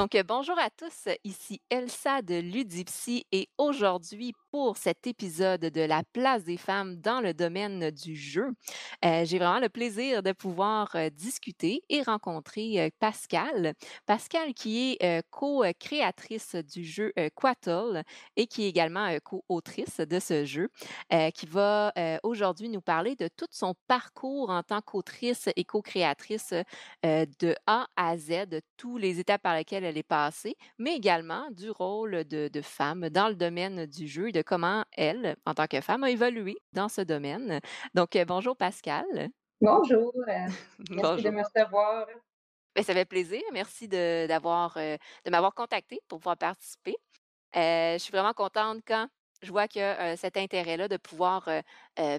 Donc, euh, bonjour à tous, ici Elsa de Ludipsy et aujourd'hui, pour cet épisode de la place des femmes dans le domaine du jeu, euh, j'ai vraiment le plaisir de pouvoir euh, discuter et rencontrer Pascal. Pascal qui est co-créatrice du jeu Quattle et qui est également co-autrice de ce jeu, qui va aujourd'hui nous parler de tout son parcours en tant qu'autrice et co-créatrice de A à Z, de tous les étapes par lesquelles elle est passée, mais également du rôle de, femme dans le domaine du jeu de comment elle, en tant que femme, a évolué dans ce domaine. Donc, euh, bonjour Pascal. Bonjour. Euh, merci de me recevoir. Ben, ça fait plaisir. Merci de, d'avoir, euh, de m'avoir contacté pour pouvoir participer. je suis vraiment contente quand je vois qu'il y a cet intérêt-là de pouvoir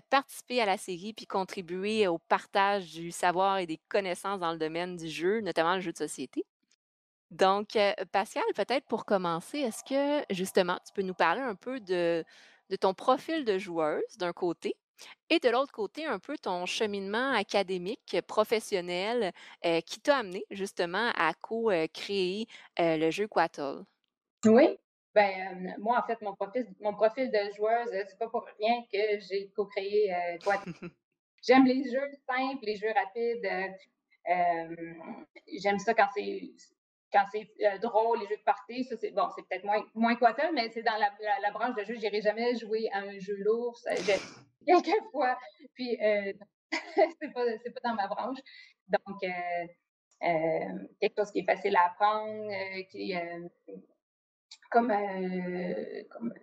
participer à la série puis contribuer au partage du savoir et des connaissances dans le domaine du jeu, notamment le jeu de société. Donc, Pascal, peut-être pour commencer, est-ce que justement, tu peux nous parler un peu de, de ton profil de joueuse d'un côté et de l'autre côté, un peu ton cheminement académique, professionnel qui t'a amené justement à co-créer le jeu Quattle? Oui. Ben, moi, en fait, mon profil, mon profil de joueuse, c'est pas pour rien que j'ai co-créé Quattle. J'aime les jeux simples, les jeux rapides. J'aime ça quand c'est quand c'est euh, drôle, les jeux de party, ça c'est bon, c'est peut-être moins, moins mais c'est dans la, la, branche de jeu, j'irai jamais jouer à un jeu lourd, quelques fois, puis euh, c'est pas, pas dans ma branche. Donc, euh, euh quelque chose qui est facile à apprendre, qui comme, comme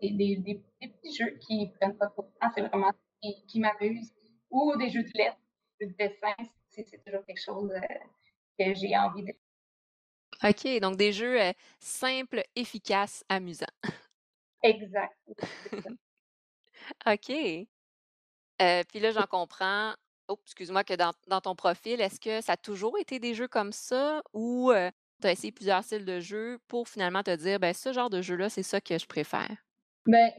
des, des, des, petits jeux qui prennent pas trop de temps, c'est vraiment qui, qui m'amusent, ou des jeux de lettres, de dessin, c'est toujours quelque chose euh, que j'ai envie de. OK, donc des jeux euh, simples, efficaces, amusants. Exact. OK. Euh, puis là, j'en comprends. Oh, excuse-moi, que dans, ton profil, est-ce que ça a toujours été des jeux comme ça ou tu as essayé plusieurs styles de jeux pour finalement te dire, ben ce genre de jeu-là, c'est ça que je préfère? Ben,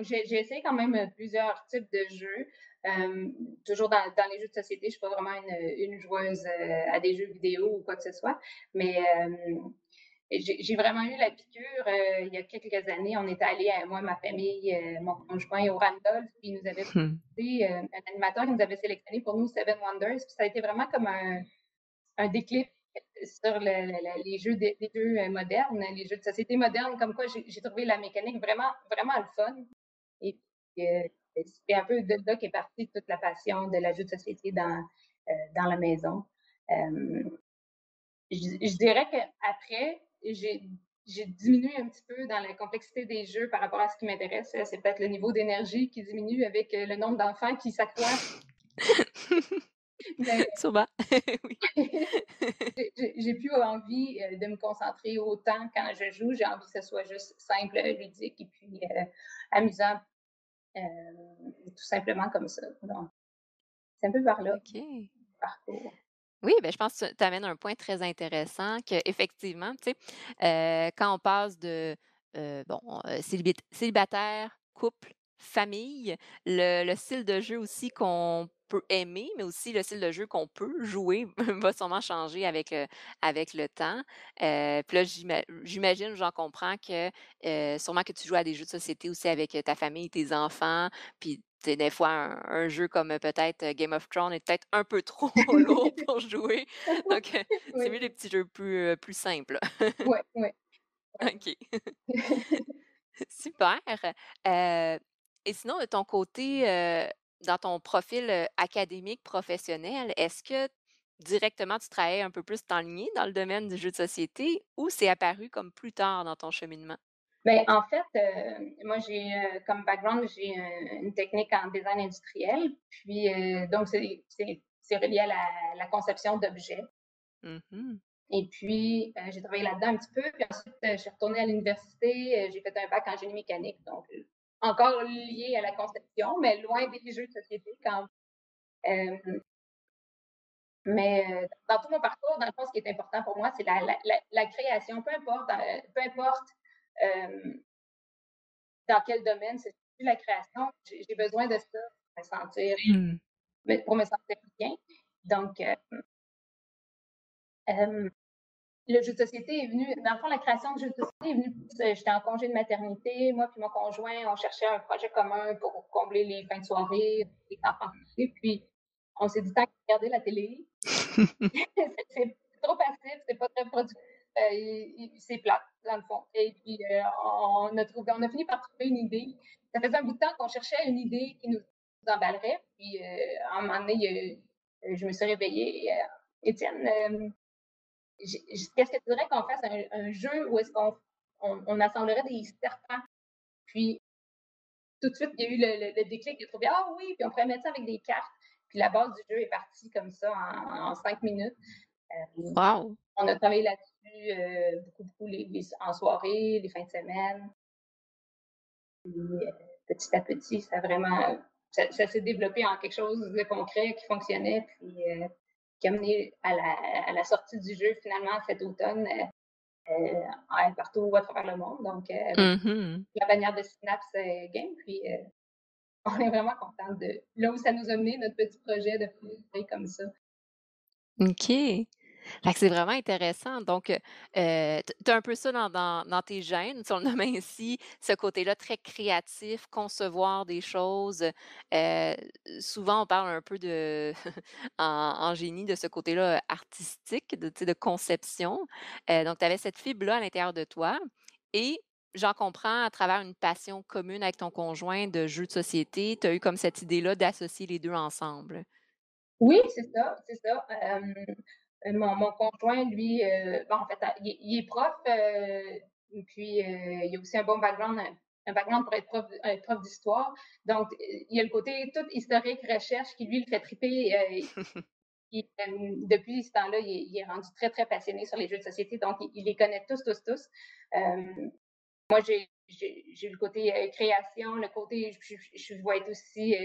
j'ai essayé quand même plusieurs types de jeux. Euh, toujours dans, dans, les jeux de société, je suis pas vraiment une, une joueuse euh, à des jeux vidéo ou quoi que ce soit, mais euh, j'ai vraiment eu la piqûre. il y a quelques années, on était allé, moi, ma famille, mon conjoint au Randolph, puis il nous avait hmm. un animateur qui nous avait sélectionné pour nous Seven Wonders, puis ça a été vraiment comme un, un déclic sur les jeux des, jeux modernes, les jeux de société modernes, comme quoi j'ai trouvé la mécanique vraiment, vraiment le fun. Et puis, c'est un peu de là qu'est partie toute la passion de la jeu de société dans, euh, dans la maison. Euh, je, dirais qu'après, j'ai j'ai diminué un petit peu dans la complexité des jeux par rapport à ce qui m'intéresse. C'est peut-être le niveau d'énergie qui diminue avec euh, le nombre d'enfants qui s'accroît. Souvent, oui. j'ai plus envie de me concentrer autant quand je joue. J'ai envie que ce soit juste simple, ludique et puis amusant tout simplement comme ça. Donc, c'est un peu par là. OK. Oui, ben, je pense que tu amènes un point très intéressant qu'effectivement, tu sais, euh, quand on passe de euh, bon, célibataire, couple, famille, le, le, style de jeu aussi qu'on peut aimer, mais aussi le style de jeu qu'on peut jouer va sûrement changer avec le, avec le temps. Euh, puis là, j'imagine, j'en comprends que euh, sûrement que tu joues à des jeux de société aussi avec ta famille, tes enfants, puis des fois, un, jeu comme peut-être Game of Thrones est peut-être un peu trop lourd pour jouer. Donc, c'est mieux les petits jeux plus, plus simples. oui, oui. OK. Super. Et sinon, de ton côté, dans ton profil académique, professionnel, est-ce que directement tu travailles un peu plus ligne dans le domaine du jeu de société ou c'est apparu comme plus tard dans ton cheminement? Bien, en fait, moi, j'ai comme background, j'ai une technique en design industriel. Puis, donc, c'est relié à la, conception d'objets. Mmh Et puis, j'ai travaillé là-dedans un petit peu. Puis ensuite, je suis retournée à l'université. J'ai fait un bac en génie mécanique. Donc, encore lié à la conception, mais loin des jeux de société quand même. mais dans tout mon parcours, dans le fond, ce qui est important pour moi, c'est la, la, la, création, peu importe, peu importe dans quel domaine c'est la création, j'ai besoin de ça pour me sentir, mmh. pour me sentir bien. Donc, le jeu de société est venu, dans le fond, la création de jeu de société est venue, euh, j'étais en congé de maternité, moi puis mon conjoint, on cherchait un projet commun pour combler les fins de soirée, les enfants puis on s'est dit, tant qu'à regarder la télé, c'est trop passif, c'est pas très productif, euh, c'est plat, dans le fond. Et puis, euh, on, a trouvé, on a fini par trouver une idée. Ça faisait un bout de temps qu'on cherchait une idée qui nous emballerait, puis à un moment donné, je me suis réveillée, Étienne, qu'est-ce que tu dirais qu'on fasse un, jeu où est-ce qu'on on, assemblerait des serpents? Puis, tout de suite, il y a eu le, déclic de trouver, ah oui, puis on pourrait mettre ça avec des cartes. Puis la base du jeu est partie comme ça en, cinq minutes. Euh, wow! On a travaillé là-dessus euh, beaucoup, beaucoup les, en soirée, les fins de semaine. Euh, petit à petit, ça vraiment, ça, s'est développé en quelque chose de concret qui fonctionnait. Puis qui a mené à la, à la, sortie du jeu finalement cet automne euh, euh partout à travers le monde. Donc, euh, mm-hmm. la bannière de Synapse euh, Game. Puis, on est vraiment content de là où ça nous a mené, notre petit projet de comme ça. OK c'est vraiment intéressant. Donc, tu as un peu ça dans, tes gènes, si on le nomme ainsi, ce côté-là très créatif, concevoir des choses. souvent, on parle un peu de, en, génie de ce côté-là artistique, de, conception. donc, tu avais cette fibre-là à l'intérieur de toi. Et j'en comprends à travers une passion commune avec ton conjoint de jeux de société, tu as eu comme cette idée-là d'associer les deux ensemble. Oui, c'est ça, c'est ça. Mon, mon, conjoint, lui, euh, bon, en fait, il, est prof, euh, puis il a aussi un bon background, un background pour être prof, prof d'histoire. Donc, il y a le côté tout historique, recherche qui, lui, le fait triper. depuis ce temps-là, il, est rendu très, très passionné sur les jeux de société, donc il, les connaît tous, tous, tous. moi, j'ai j'ai le côté création, le côté, je, je, vois être aussi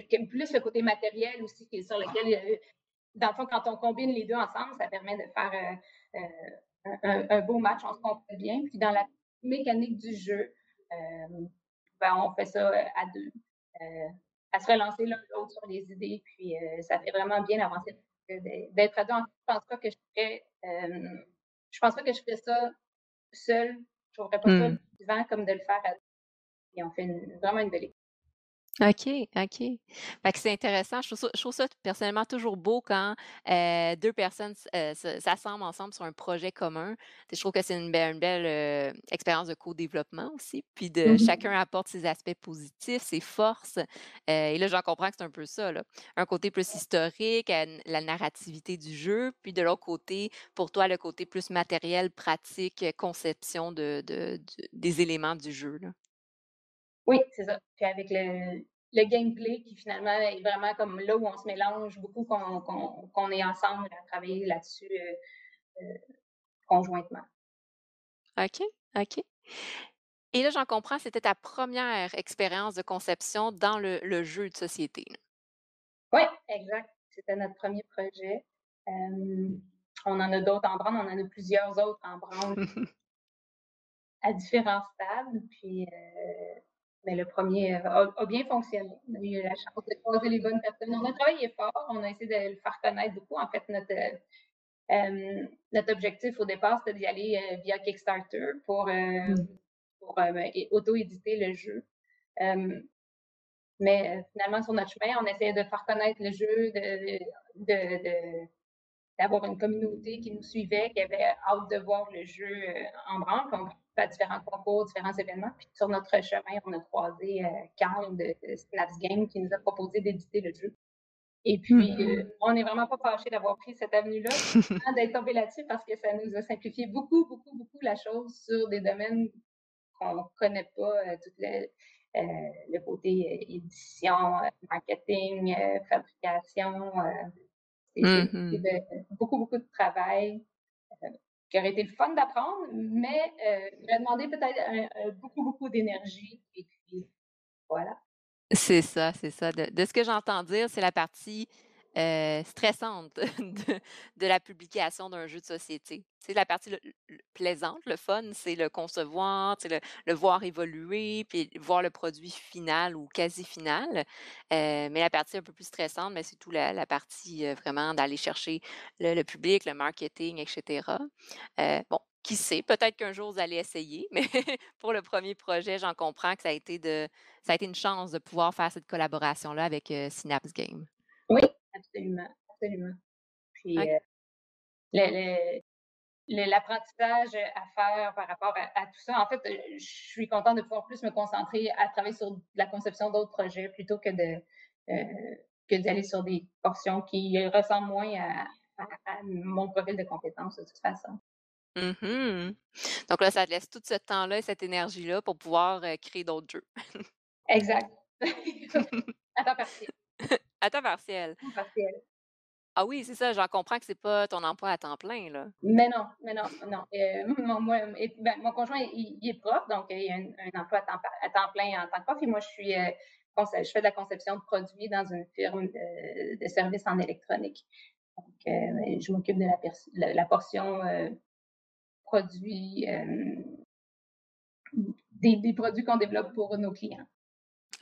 plus le côté matériel aussi, qui est sur lequel, euh, dans le fond, quand on combine les deux ensemble, ça permet de faire euh, euh, un, beau match, on se comprend bien. Puis dans la mécanique du jeu, ben, on fait ça à deux, à se relancer l'un l'autre sur les idées, puis ça fait vraiment bien avancer. D'être à deux, je pense pas que je ferais, je pense pas que je ferais ça seul. Je ne trouverais pas ça vivant mmh. comme de le faire à deux. Et on fait vraiment une belle équipe. OK, OK. Fait que c'est intéressant. Je trouve ça, personnellement toujours beau quand deux personnes s'assemblent ensemble sur un projet commun. Je trouve que c'est une belle, une belle expérience de co-développement aussi. Puis de mmh chacun apporte ses aspects positifs, ses forces. et là, j'en comprends que c'est un peu ça. Là. Un côté plus historique, la narrativité du jeu, puis de l'autre côté, pour toi, le côté plus matériel, pratique, conception de, des éléments du jeu. Là. Oui, c'est ça. Puis avec le, le gameplay qui finalement est vraiment comme là où on se mélange beaucoup, qu'on est ensemble à travailler là-dessus euh, euh, conjointement. OK, OK. Et là, j'en comprends, c'était ta première expérience de conception dans le, le jeu de société. Oui, exact. C'était notre premier projet. on en a d'autres en branle, on en a plusieurs autres en branle à différents stades. Puis euh, mais le premier euh, a, bien fonctionné. On a eu la chance de croiser les bonnes personnes. On a travaillé fort, on a essayé de le faire connaître beaucoup. En fait, notre, euh, notre objectif au départ, c'était d'y aller euh, via Kickstarter pour, mm. pour auto-éditer le jeu. mais finalement, sur notre chemin, on essayait de faire connaître le jeu, de, de, d'avoir une communauté qui nous suivait, qui avait hâte de voir le jeu en branle à différents concours, différents événements. Puis sur notre chemin, on a croisé euh, de, Snaps Game qui nous a proposé d'éditer le jeu. Et puis, mm-hmm. euh, on n'est vraiment pas fâchés d'avoir pris cette avenue-là, d'être tombé là-dessus parce que ça nous a simplifié beaucoup, beaucoup, beaucoup la chose sur des domaines qu'on ne connaît pas, euh, tout le, euh, le côté édition, marketing, fabrication. c'est beaucoup, beaucoup de travail qui aurait été le fun d'apprendre, mais euh, il demandé peut-être beaucoup, beaucoup d'énergie. Et puis, voilà. C'est ça, c'est ça. De ce que j'entends dire, c'est la partie euh, stressante de, la publication d'un jeu de société. C'est la partie plaisante, le fun, c'est le concevoir, le, le voir évoluer, puis voir le produit final ou quasi final. Euh, mais la partie un peu plus stressante, c'est tout la, la partie euh, vraiment d'aller chercher le, public, le marketing, etc. bon, qui sait, peut-être qu'un jour vous allez essayer, mais pour le premier projet, j'en comprends que ça a été de une chance de pouvoir faire cette collaboration-là avec Synapse Game. Oui, Absolument, absolument. Puis, euh, l'apprentissage à faire par rapport à, tout ça, en fait, euh, je suis contente de pouvoir plus me concentrer à travailler sur la conception d'autres projets plutôt que de euh, que d'aller sur des portions qui ressemblent moins à, mon profil de compétences de toute façon. Mm-hmm. Donc là, ça te laisse tout ce temps-là et cette énergie-là pour pouvoir créer d'autres jeux. exact. à temps partiel. À temps partiel. Ah oui, c'est ça, j'en comprends que c'est pas ton emploi à temps plein, là. Mais non, mais non, non. Euh, mon, ben, mon conjoint, il, est prof, donc il a un, emploi à temps, plein en tant que prof. Et moi, je suis, euh, je fais de la conception de produits dans une firme de, services en électronique. Donc, euh, je m'occupe de la, la, portion produits, des, des produits qu'on développe pour nos clients.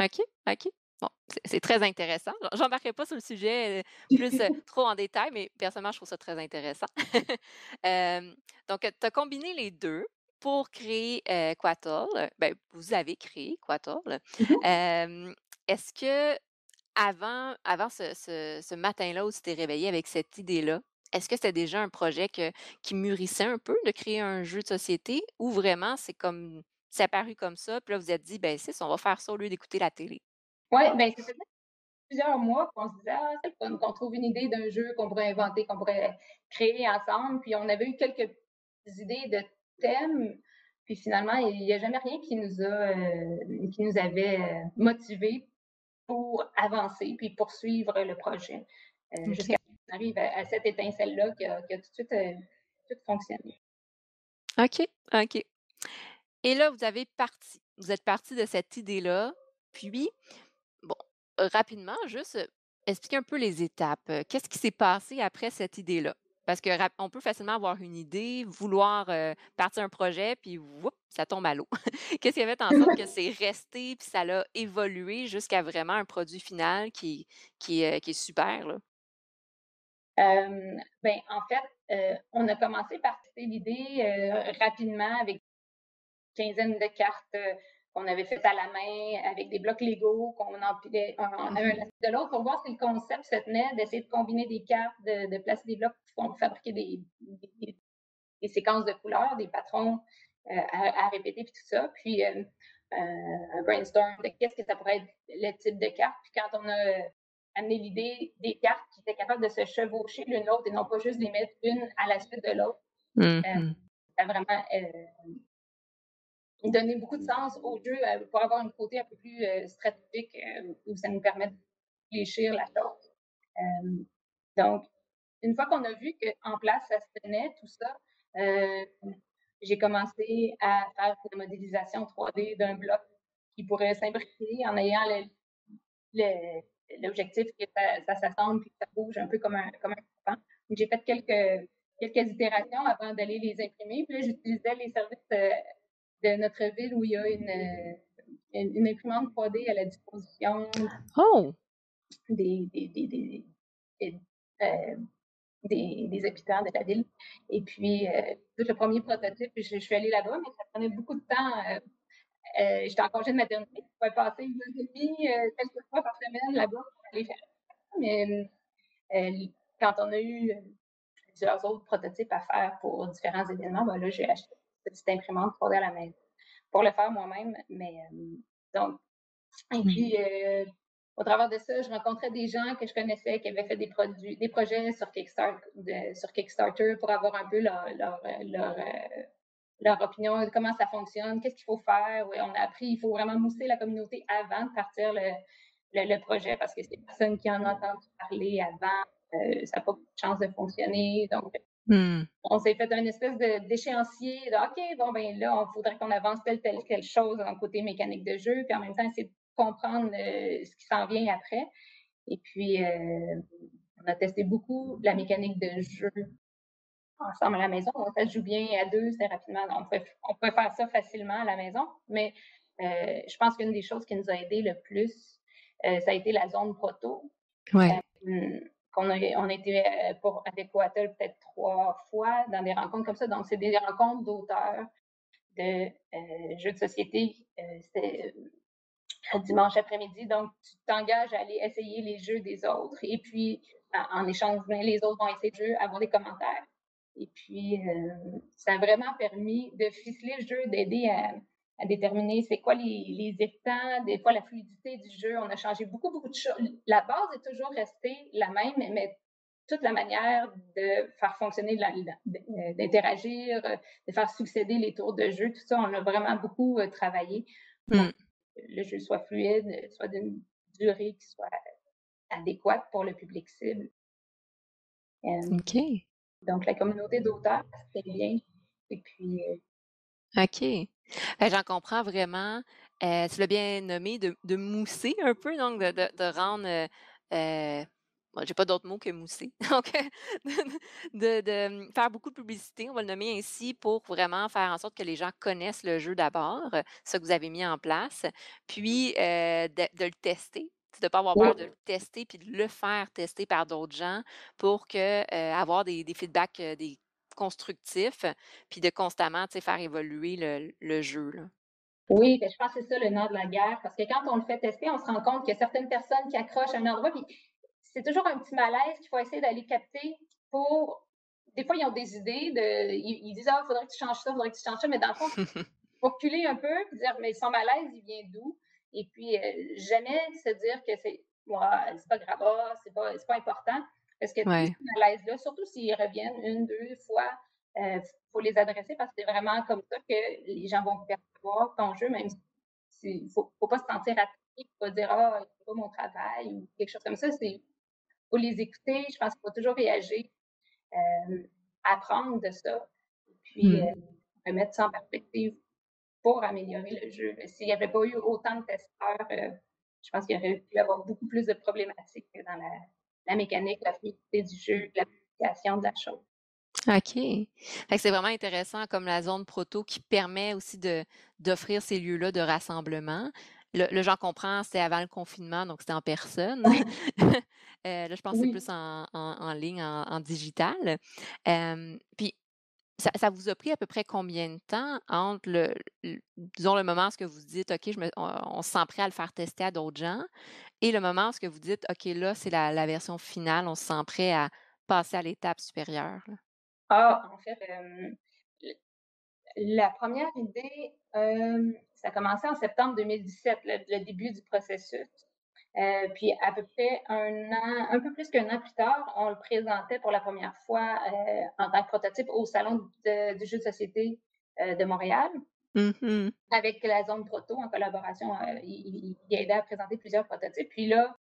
OK, OK. Bon, c'est très intéressant. J'embarquerai pas sur le sujet euh, plus euh, trop en détail, mais personnellement, je trouve ça très intéressant. donc, tu as combiné les deux pour créer euh, Ben, vous avez créé Quatol. Mmh est-ce que avant, avant ce, ce, matin-là où tu t'es réveillé avec cette idée-là, est-ce que c'était déjà un projet que, qui mûrissait un peu de créer un jeu de société ou vraiment c'est comme c'est apparu comme ça, puis là vous êtes dit, ben c'est on va faire ça au lieu d'écouter la télé? Oui, ben c'est plusieurs mois qu'on se disait, ah, c'est fun, qu'on trouve une idée d'un jeu qu'on pourrait inventer, qu'on pourrait créer ensemble. Puis on avait eu quelques idées de thèmes. Puis finalement, il n'y a jamais rien qui nous a, euh, qui nous avait euh, motivés pour avancer puis poursuivre le projet. Euh, jusqu'à ce qu'on arrive à, cette étincelle-là qui a, tout de suite tout fonctionné. OK, OK. Et là, vous avez parti. Vous êtes parti de cette idée-là. Puis, rapidement, juste expliquer un peu les étapes. Qu'est-ce qui s'est passé après cette idée-là? Parce qu'on peut facilement avoir une idée, vouloir partir un projet, puis ça tombe à l'eau. Qu'est-ce qui a fait en sorte que c'est resté, puis ça l'a évolué jusqu'à vraiment un produit final qui, qui, qui est super? Là? ben, en fait, on a commencé par citer l'idée rapidement avec une quinzaine de cartes qu'on avait fait à la main avec des blocs Lego, qu'on empilait un, un de l'autre pour voir si le concept se tenait, d'essayer de combiner des cartes, de, placer des blocs pour fabriquer des, des, séquences de couleurs, des patrons euh, à, répéter, puis tout ça. Puis euh, euh, un brainstorm de qu'est-ce que ça pourrait être le type de carte. Puis quand on a amené l'idée des cartes qui étaient capables de se chevaucher l'une l'autre et non pas juste les mettre une à la suite de l'autre, mm-hmm. ça a vraiment donner beaucoup de sens au jeu euh, pour avoir un côté un peu plus euh, stratégique euh, où ça nous permet de réfléchir la chose. donc, une fois qu'on a vu qu'en place, ça se tenait, tout ça, j'ai commencé à faire la modélisation 3D d'un bloc qui pourrait s'imbriquer en ayant l'objectif que ça, s'assemble et que ça bouge un peu comme un, comme un J'ai fait quelques, quelques itérations avant d'aller les imprimer. Puis là, j'utilisais les services de notre ville où il y a une, euh, une, imprimante 3D à la disposition oh! des, des, des, euh, des, des, habitants de la ville. Et puis, euh, le premier prototype, je, suis allée là-bas, mais ça prenait beaucoup de temps. J'étais en congé de maternité, je pouvais passer une heure et demie, quelques fois par semaine là-bas pour aller faire ça. Mais quand on a eu plusieurs autres prototypes à faire pour différents événements, ben là, j'ai acheté petite imprimante 3D à la maison pour le faire moi-même. Mais euh, donc, et puis, euh, au travers de ça, je rencontrais des gens que je connaissais qui avaient fait des produits, des projets sur Kickstarter, sur Kickstarter pour avoir un peu leur, leur, leur, euh, leur opinion de comment ça fonctionne, qu'est-ce qu'il faut faire. Ouais, on a appris, il faut vraiment mousser la communauté avant de partir le, le, projet parce que c'est personne qui en a entendu parler avant. ça n'a pas de chance de fonctionner. Donc, Mmh. On s'est fait un espèce d'échéancier de, OK, bon, ben là, on voudrait qu'on avance telle, telle, telle chose dans le côté mécanique de jeu, puis en même temps, essayer de comprendre euh, ce qui s'en vient après. Et puis, euh, on a testé beaucoup la mécanique de jeu ensemble à la maison. ça se joue bien à deux, c'est rapidement. On peut, on peut faire ça facilement à la maison, mais euh, je pense qu'une des choses qui nous a aidé le plus, ça a été la zone proto. Ouais. Qu'on a, on a été pour, avec Coatel peut-être trois fois dans des rencontres comme ça. Donc, c'est des rencontres d'auteurs de jeux de société. C'était dimanche après-midi. Donc, tu t'engages à aller essayer les jeux des autres. Et puis, en échange, ben, les autres vont essayer le jeu, avoir des commentaires. Et puis, euh, ça a vraiment permis de ficeler le jeu, d'aider à, déterminer c'est quoi les, les irritants, des fois la fluidité du jeu. On a changé beaucoup, beaucoup de choses. La base est toujours restée la même, mais toute la manière de faire fonctionner, d'interagir, de faire succéder les tours de jeu, tout ça, on a vraiment beaucoup euh, travaillé. Hmm le jeu soit fluide, soit d'une durée qui soit adéquate pour le public cible. OK. Donc, la communauté d'auteurs, c'est bien. Et puis. OK. Ben, j'en comprends vraiment. Euh, tu l'as bien nommé de, de, mousser un peu, donc de, de, de rendre euh, euh j'ai pas d'autre mot que mousser. Donc, de, faire beaucoup de publicité, on va le nommer ainsi, pour vraiment faire en sorte que les gens connaissent le jeu d'abord, ce que vous avez mis en place, puis de, le tester, de ne pas avoir peur de le tester, puis de le faire tester par d'autres gens pour que, euh, avoir des, feedbacks euh, des constructifs, puis de constamment faire évoluer le, jeu. Oui, ben, je pense que c'est ça le nord de la guerre, parce que quand on le fait tester, on se rend compte qu'il y a certaines personnes qui accrochent à un endroit, puis c'est toujours un petit malaise qu'il faut essayer d'aller capter pour. Des fois, ils ont des idées, de, ils, disent Ah, il faudrait que tu changes ça, il faudrait que tu changes ça, mais dans le fond, faut reculer un peu et dire Mais son malaise, il vient d'où? Et puis, euh, jamais se dire que c'est c'est pas grave, ah, c'est pas, pas important. Parce que ces malaises-là, surtout s'ils reviennent une, deux fois, il euh, faut les adresser parce que c'est vraiment comme ça que les gens vont percevoir ton jeu, même s'il ne faut, faut, pas se sentir attaqué, il faut pas dire Ah, c'est pas mon travail ou quelque chose comme ça. C'est faut les écouter. Je pense qu'il faut toujours réagir, euh, apprendre de ça, et puis mmh. euh, remettre ça en perspective pour améliorer le jeu. S'il n'y avait pas eu autant de testeurs, je pense qu'il y aurait pu y avoir beaucoup plus de problématiques dans la, mécanique, la fluidité du jeu, l'application de la chose. OK. c'est vraiment intéressant comme la zone proto qui permet aussi de, d'offrir ces lieux-là de rassemblement. Le, le j'en comprends, c'était avant le confinement, donc c'était en personne. Euh, là, je pense que c'est plus en, ligne, en, digital. puis, ça, vous a pris à peu près combien de temps entre le, disons, le moment où vous dites, OK, je me, on, se sent prêt à le faire tester à d'autres gens, et le moment où vous dites, OK, là, c'est la, version finale, on se sent prêt à passer à l'étape supérieure? Ah, en fait, la première idée, ça a commencé en septembre 2017, le début du processus. Euh, puis à peu près un an, un peu plus qu'un an plus tard, on le présentait pour la première fois euh, en tant que prototype au Salon du jeu de société euh, de Montréal. Mm-hmm. Avec la zone proto en collaboration, il, il, aidait à présenter plusieurs prototypes. Puis là,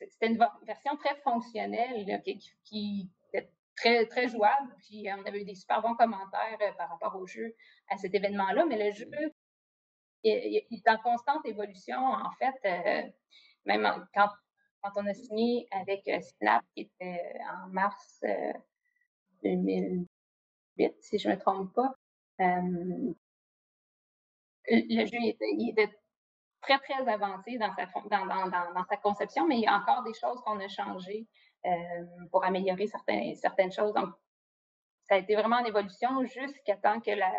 c'était une version très fonctionnelle qui, était très, très jouable. Puis on avait eu des super bons commentaires par rapport au jeu à cet événement-là. Mais le jeu est en constante évolution. En fait, euh, même quand, quand, on a signé avec euh, Snap, qui était en mars 2008, euh, si je ne me trompe pas, le jeu il était, très, très avancé dans sa, dans, dans, dans, sa conception, mais il y a encore des choses qu'on a changées pour améliorer certaines, certaines choses. Donc, ça a été vraiment en évolution jusqu'à temps que la,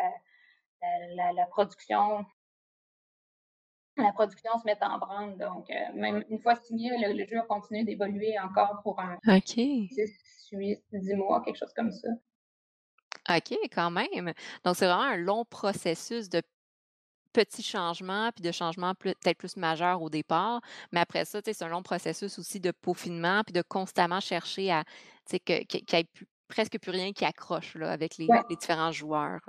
la, la, production la production se met en branle. Donc, euh, même une fois signé, le, jeu a continué d'évoluer encore pour un OK. 6, 8, 10 mois, quelque chose comme ça. OK, quand même. Donc, c'est vraiment un long processus de petits changements, puis de changements peut-être plus majeurs au départ. Mais après ça, c'est un long processus aussi de peaufinement, puis de constamment chercher à, qu'il n'y ait presque plus rien qui accroche là, avec les, les différents joueurs.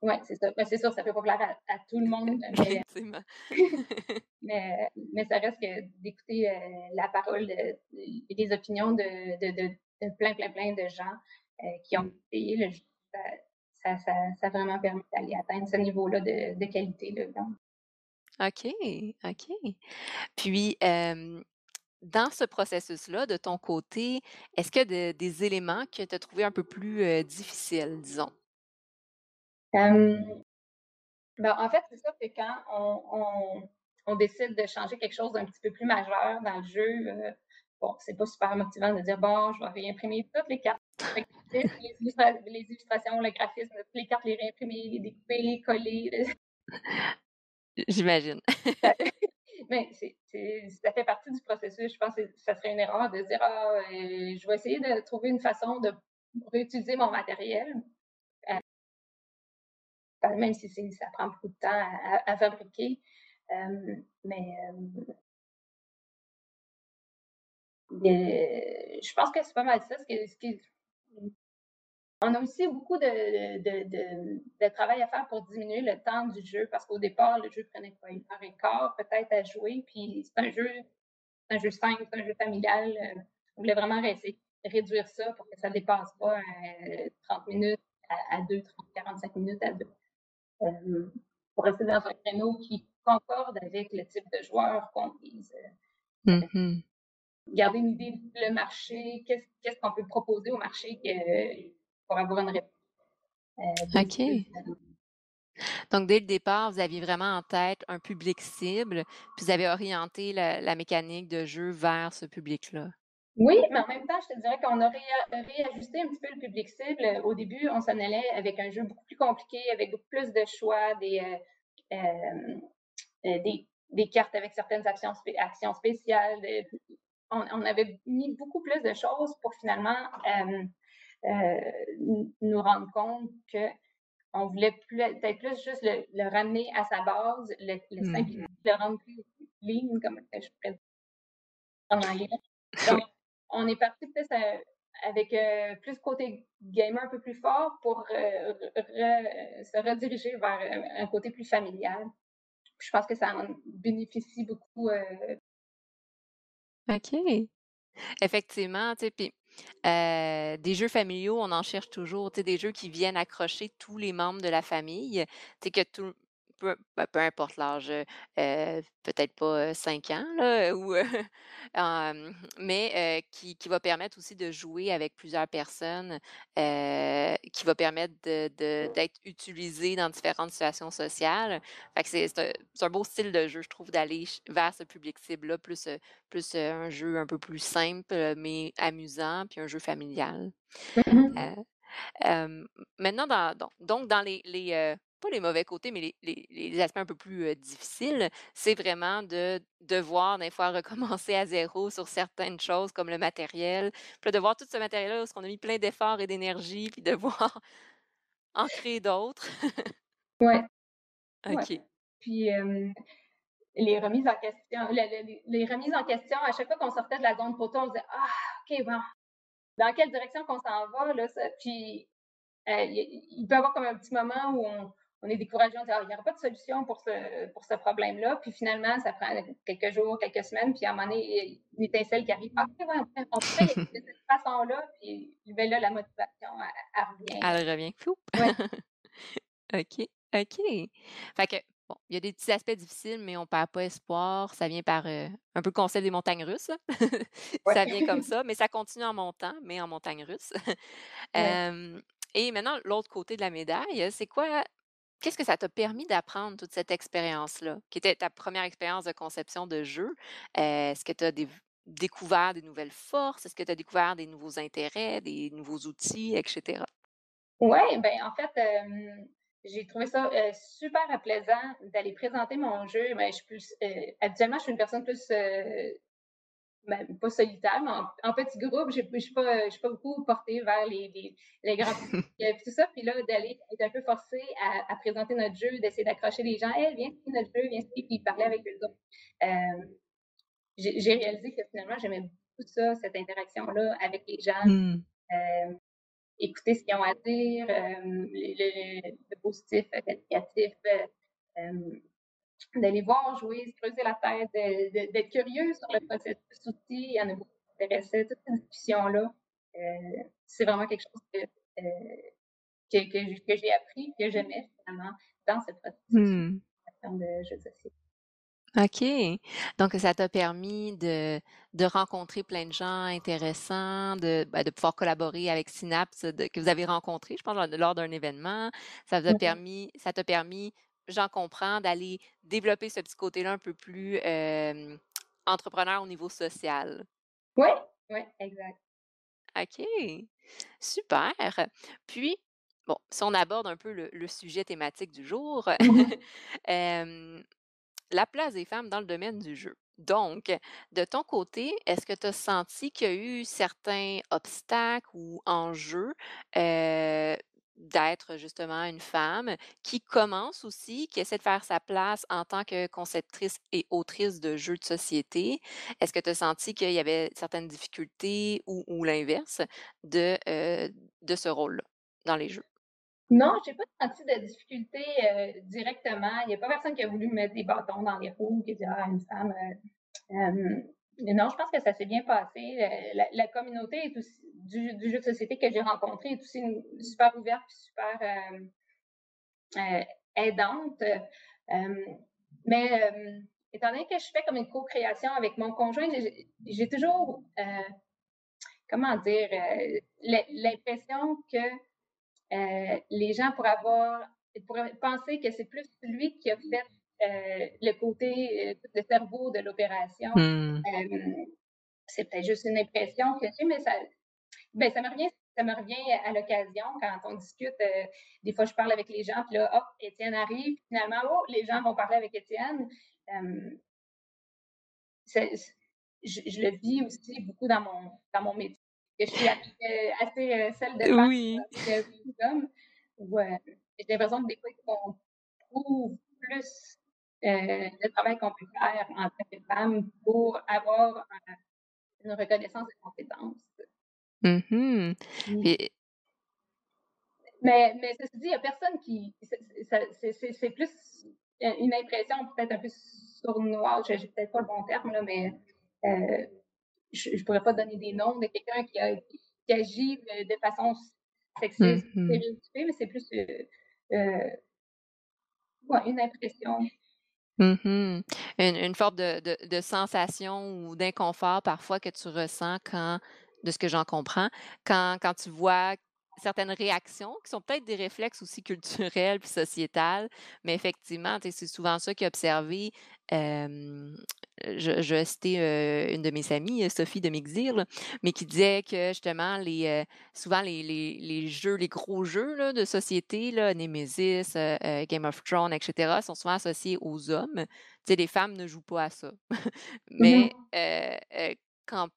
Oui, c'est ça. Ben, c'est sûr, ça peut pas plaire à, tout le monde, mais, mais, ça reste que d'écouter euh, la parole et les opinions de, de, de, plein, plein, plein de gens. qui ont essayé le jeu. Ça, ça, ça, a vraiment permis d'aller atteindre ce niveau-là de, de, qualité. Là, OK, OK. Puis, dans ce processus-là, de ton côté, est-ce qu'il y a des éléments que tu as trouvés un peu plus difficiles, disons? ben, en fait, c'est ça que quand on, on, décide de changer quelque chose d'un petit peu plus majeur dans le jeu, bon, c'est pas super motivant de dire bon, je vais réimprimer toutes les cartes, les, illustrations, le graphisme, les cartes, les réimprimer, les découper, coller. J'imagine. Mais ça fait partie du processus. Je pense que ça serait une erreur de dire ah, euh, je vais essayer de trouver une façon de réutiliser mon matériel. Euh, même si ça prend beaucoup de temps à, fabriquer. Euh, mais je pense que c'est pas mal ça. Ce qui, on a aussi beaucoup de, travail à faire pour diminuer le temps du jeu parce qu'au départ, le jeu prenait quoi, une heure et quart peut-être à jouer. Puis c'est un jeu, un jeu simple, c'est un jeu familial. Euh, on voulait vraiment réduire ça pour que ça ne dépasse pas 30 euh, minutes à, 2, 30, 45 minutes à 2. Euh, pour rester dans un créneau qui concorde avec le type de joueur qu'on vise. Mm-hmm. Garder une idée du marché, qu'est-ce qu'on peut proposer au marché que, pour avoir une réponse. Euh, OK. Donc, dès le départ, vous aviez vraiment en tête un public cible, puis vous avez orienté la, mécanique de jeu vers ce public-là. Oui, mais en même temps, je te dirais qu'on a réajusté un petit peu le public cible. Au début, on s'en allait avec un jeu beaucoup plus compliqué, avec beaucoup plus de choix, des, euh, euh, des, cartes avec certaines actions, actions spéciales. On, on, avait mis beaucoup plus de choses pour finalement euh, nous rendre compte que on voulait peut-être plus juste le, ramener à sa base, le, le mmh simplifier, le rendre plus lean, comme je pourrais en anglais. Donc, on est parti peut-être euh, avec euh, plus côté gamer un peu plus fort pour se rediriger vers un côté plus familial. Je pense que ça en bénéficie beaucoup. OK. Effectivement, des jeux familiaux, on en cherche toujours, tu sais, des jeux qui viennent accrocher tous les membres de la famille, peu, ben, peu importe l'âge, peut-être pas 5 ans, là, ou, mais qui, qui, va permettre aussi de jouer avec plusieurs personnes, qui va permettre d'être de, utilisé dans différentes situations sociales. Fait que c'est un, un, beau style de jeu, je trouve, d'aller vers ce public cible-là, plus, plus un jeu un peu plus simple, mais amusant, puis un jeu familial. Mmh maintenant, dans, donc, dans les, les pas les mauvais côtés, mais les, aspects un peu plus difficiles, c'est vraiment de devoir des fois recommencer à zéro sur certaines choses comme le matériel. Puis de voir tout ce matériel-là, parce qu'on a mis plein d'efforts et d'énergie, puis de voir en créer d'autres. ouais. OK. Puis les remises en question, les, remises en question, à chaque fois qu'on sortait de la zone photo, on disait Ah, OK, bon, dans quelle direction qu'on s'en va, là, ça? Puis il peut y avoir comme un petit moment où on, on est découragé, on dit, ah, il n'y aura pas de solution pour ce, pour ce problème-là. Puis finalement, ça prend quelques jours, quelques semaines, puis à un moment donné, une étincelle qui arrive. Ah, on peut de cette façon-là, puis ben là, la motivation, elle, revient. Elle revient. Fou. Ouais. OK. OK. Fait que, bon, il y a des petits aspects difficiles, mais on ne perd pas espoir. Ça vient par euh, un peu le concept des montagnes russes. ça vient comme ça, mais ça continue en montant, mais en montagne russe. et maintenant, l'autre côté de la médaille, c'est quoi Qu'est-ce que ça t'a permis d'apprendre toute cette expérience-là, qui était ta première expérience de conception de jeu? Est-ce que tu as découvert des nouvelles forces? Est-ce que tu as découvert des nouveaux intérêts, des nouveaux outils, etc.? Oui, ben en fait, j'ai trouvé ça super plaisant d'aller présenter mon jeu. Mais je suis habituellement, je suis une personne plus ben, pas solitaire, mais en, petit groupe, je ne suis, pas beaucoup portée vers les, les, les grands et tout ça. Puis là, d'aller être un peu forcée à, présenter notre jeu, d'essayer d'accrocher les gens. Hey, viens notre jeu, viens puis parler avec les autres. Euh, j'ai réalisé que finalement, j'aimais beaucoup ça, cette interaction-là avec les gens. Hmm. Euh, écouter ce qu'ils ont à dire, euh, le, le, positif, le négatif d'aller voir jouer, se creuser la tête, d'être curieux sur le processus aussi. Il y en a beaucoup qui s'intéressaient, toute cette discussion-là. c'est vraiment quelque chose que, que, que, j'ai appris, que j'aimais finalement dans cette processus mmh. de jeux de société. OK. Donc, ça t'a permis de, de rencontrer plein de gens intéressants, de, ben, de pouvoir collaborer avec Synapse que vous avez rencontré, je pense, lors d'un événement. Ça vous a permis, ça t'a permis, j'en comprends, d'aller développer ce petit côté-là un peu plus entrepreneur au niveau social. Oui, oui, exact. OK. Super. Puis, bon, si on aborde un peu le, sujet thématique du jour, la place des femmes dans le domaine du jeu. Donc, de ton côté, est-ce que tu as senti qu'il y a eu certains obstacles ou enjeux d'être justement une femme qui commence aussi, qui essaie de faire sa place en tant que conceptrice et autrice de jeux de société? Est-ce que tu as senti qu'il y avait certaines difficultés ou, l'inverse de, de ce rôle-là dans les jeux? Non, j'ai pas senti de difficulté euh, directement. Il n'y a pas personne qui a voulu mettre des bâtons dans les roues, qui a dit ah une femme. Euh, euh, non, je pense que ça s'est bien passé. La, communauté du, jeu de société que j'ai rencontré est aussi super ouverte et super aidante. mais étant donné que je fais comme une co-création avec mon conjoint, j'ai toujours, comment dire, l'impression que euh, les gens pourraient avoir, pourraient penser que c'est plus lui qui a fait euh, le côté, euh, le cerveau de l'opération. Hmm. c'est peut-être juste une impression que j'ai, mais ça, ben, ça me revient ça me revient à l'occasion quand on discute. des fois, je parle avec les gens, puis là, hop, Étienne arrive. Finalement, oh, les gens vont parler avec Étienne. je, le vis aussi beaucoup dans mon, dans mon métier je suis assez, euh, celle de oui. j'ai l'impression que des fois, on trouve plus euh, le travail qu'on peut faire en tant que femme pour avoir une reconnaissance de compétences. Mm Mais, mais ceci dit, il n'y a personne qui. C'est plus une impression peut-être un peu sournoise, je n'ai peut-être pas le bon terme, là, mais euh, je ne pourrais pas donner des noms de quelqu'un qui, agit de, façon sexiste, mm mais c'est plus euh, euh une impression. Mm-hmm. une, une, forme de, de, sensation ou d'inconfort parfois que tu ressens quand, de ce que j'en comprends, quand, quand tu vois certaines réactions qui sont peut-être des réflexes aussi culturels puis sociétals, mais effectivement, c'est souvent ça qui est observé. Je, je vais citer une de mes amies, Sophie de Mixir, mais qui disait que justement, les, souvent les, les, les, jeux, les gros jeux là, de société, là, Nemesis, Game of Thrones, etc., sont souvent associés aux hommes. Tu sais, les femmes ne jouent pas à ça. mais mmh quand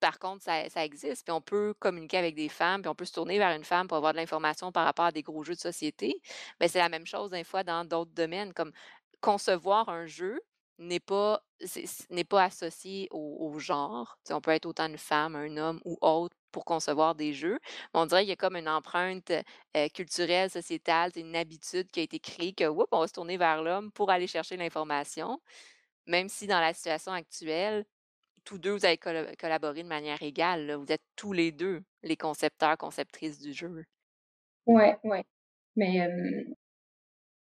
par contre, ça, ça, existe, puis on peut communiquer avec des femmes, puis on peut se tourner vers une femme pour avoir de l'information par rapport à des gros jeux de société. Mais c'est la même chose des fois dans d'autres domaines, comme concevoir un jeu n'est pas n'est pas associé au, genre. on peut être autant une femme, un homme ou autre pour concevoir des jeux. on dirait qu'il y a comme une empreinte euh, culturelle, sociétale, une habitude qui a été créée que oups, on va se tourner vers l'homme pour aller chercher l'information. Même si dans la situation actuelle, tous deux, vous avez collaboré de manière égale. Vous êtes tous les deux les concepteurs, conceptrices du jeu. Oui, oui. Mais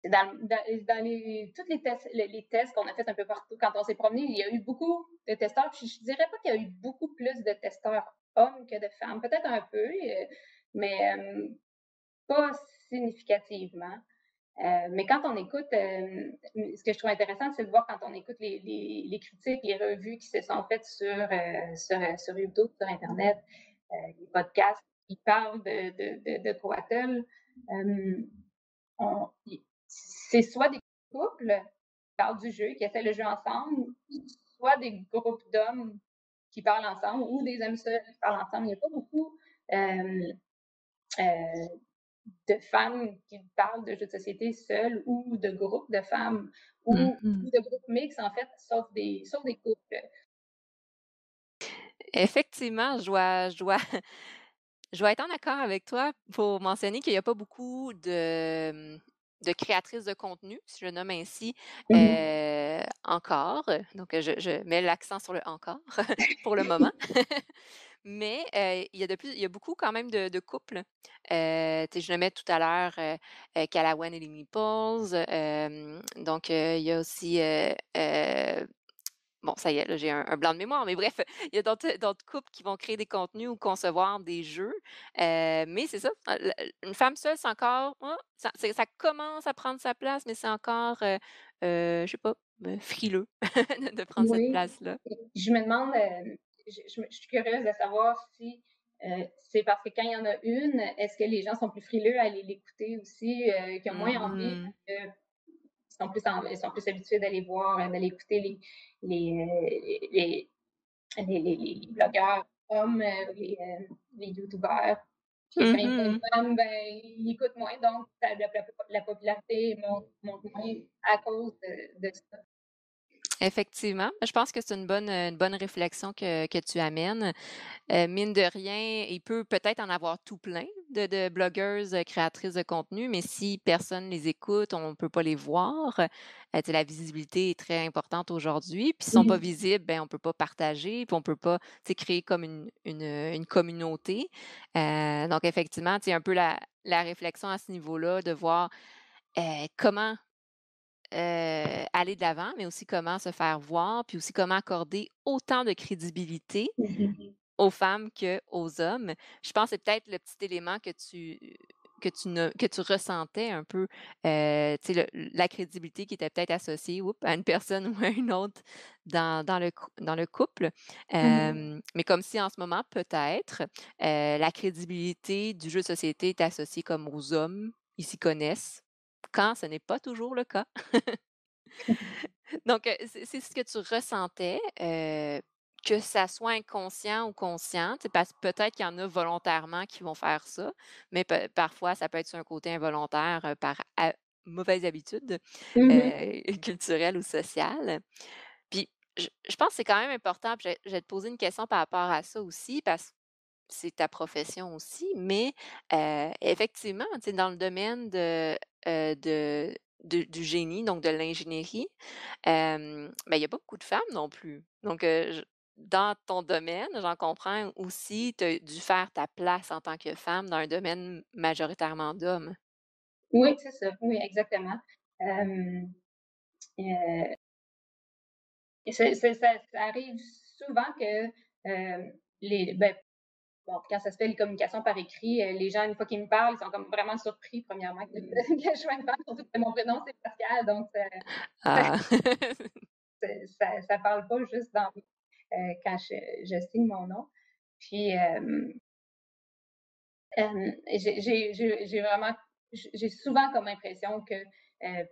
dans, dans, les, tous les tests, les, tests qu'on a fait un peu partout, quand on s'est promené, il y a eu beaucoup de testeurs. Je dirais pas qu'il y a eu beaucoup plus de testeurs hommes que de femmes. Peut-être un peu, euh, mais pas significativement. Euh, mais quand on écoute, euh, ce que je trouve intéressant, c'est de voir quand on écoute les, les, critiques, les revues qui se sont faites sur, euh, sur, sur, YouTube, sur Internet, les podcasts qui parlent de, de, de, Coatl, c'est soit des couples qui parlent du jeu, qui essaient le jeu ensemble, soit des groupes d'hommes qui parlent ensemble ou des hommes seuls qui parlent ensemble. Il n'y a pas beaucoup de femmes qui parlent de jeux de société seules ou de groupes de femmes ou, mm-hmm. de groupes mixtes, en fait, sauf des, sauf des couples. Effectivement, je dois, je dois, je dois être en accord avec toi pour mentionner qu'il n'y a pas beaucoup de, de créatrices de contenu, si je nomme ainsi, euh, encore. Donc, je, je mets l'accent sur le encore pour le moment. Mais euh, il y a de plus, il y a beaucoup quand même de, de couples. Euh, je le mets tout à l'heure, euh, Calawan et les Meeples. donc, il y a aussi Bon, ça y est, là, j'ai un, un blanc de mémoire, mais bref, il y a d'autres d'autres couples qui vont créer des contenus ou concevoir des jeux. Euh, mais c'est ça, euh, la- une femme seule, c'est encore, ah, ça, commence à prendre sa place, mais c'est encore, euh, euh, je sais pas, euh, frileux de de prendre cette place-là. Je me demande, euh, je, je me- je suis curieuse de savoir si euh, c'est parce que quand il y en a une, est-ce que les gens sont plus frileux à aller l'écouter aussi, euh, qui ont moins envie Mhm. Sont plus, en- sont plus habitués d'aller voir, euh, d'aller écouter les, les, euh, les, les, les- les blogueurs hommes, euh, les, euh, les youtubeurs. Puis quand il y a une Mhm. femme, ben, ils écoutent moins, donc la, la- la popularité monte, monte moins à cause de, de ça. Effectivement, je pense que c'est une bonne, une bonne réflexion que, que tu amènes. Euh, mine de rien, il peut peut-être en avoir tout plein de, de blogueuses, euh, créatrices de contenu, mais si personne les écoute, on ne peut pas les voir. Euh, la visibilité est très importante aujourd'hui. Puis s'ils sont pas visibles, ben, on peut pas partager, puis on peut pas créer comme une, une, une communauté. Euh, donc, effectivement, c'est un peu la, la réflexion à ce niveau-là de voir euh, comment euh, aller de l'avant, mais aussi comment se faire voir, puis aussi comment accorder autant de crédibilité Mhm. Aux femmes qu'aux hommes. Je pense que c'est peut-être le petit élément que tu que tu ne, que tu ressentais un peu, euh, le- la crédibilité qui était peut-être associée oups, à une personne ou à une autre dans, dans, le, dans le couple. Mhm. Euh, mais comme si en ce moment, peut-être, euh, la crédibilité du jeu de société est associée comme aux hommes, ils s'y connaissent, quand ce n'est pas toujours le cas. Donc, heu, c'est ce que tu ressentais, que ça soit inconscient ou conscient, parce que peut-être qu'il y en a volontairement qui vont faire ça, mais parfois ça peut être sur un côté involontaire, par mauvaise habitude, heu, culturelle ou sociale. Puis je je pense que c'est quand même important, puis je vais je vais te poser une question par rapport à ça aussi, parce que c'est ta profession aussi, mais heu, effectivement, dans le domaine de, heu, de de du génie, donc de l'ingénierie, ben, il y a pas beaucoup de femmes non plus. Donc dans ton domaine, j'en comprends aussi, tu as dû faire ta place en tant que femme dans un domaine majoritairement d'hommes. Oui, c'est ça. Oui, exactement. C'est c'est ça ça arrive souvent que, les ben, bon, quand ça se fait les communications par écrit, heu, les gens, une fois qu'ils me parlent, ils sont comme vraiment surpris, premièrement, que que je sois une femme, surtout que mon prénom, c'est Pascal, donc ça Ah! ça ça parle pas juste dans quand je signe mon nom. Puis, hem, hem, j'ai vraiment j'ai souvent comme impression que,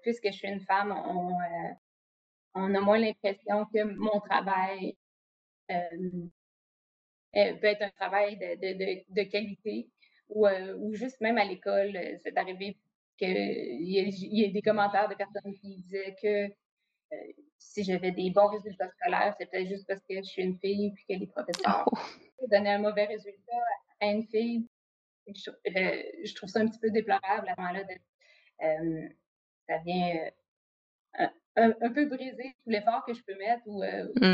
puisque je suis une femme, on, a moins l'impression que mon travail, peut être un travail de qualité ou, juste même à l'école, c'est arrivé qu'il y ait des commentaires de personnes qui disaient que, si j'avais des bons résultats scolaires, c'était juste parce que je suis une fille puis que les professeurs Oh! donnaient un mauvais résultat à une fille. Je heu, je trouve ça un petit peu déplorable à ce moment-là ça vient, heu, un peu briser tout l'effort que je peux mettre ou,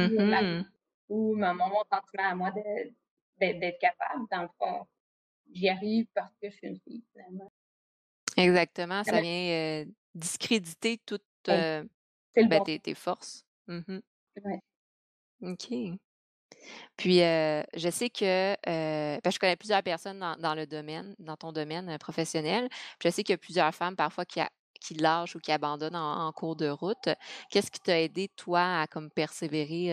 ou ma Mmh ou mon sentiment à moi de d'être d'être capable. Dans le fond, j'y arrive parce que je suis une fille, finalement. Exactement, ça vient, discréditer heu, c'est ben, bon tes tes forces. Ouais. OK. Puis, je sais que, je connais plusieurs personnes dans dans le domaine, dans ton domaine, professionnel. Puis je sais qu'il y a plusieurs femmes parfois qui a qui lâchent ou qui abandonnent en en cours de route. Qu'est-ce qui t'a aidé toi à comme persévérer,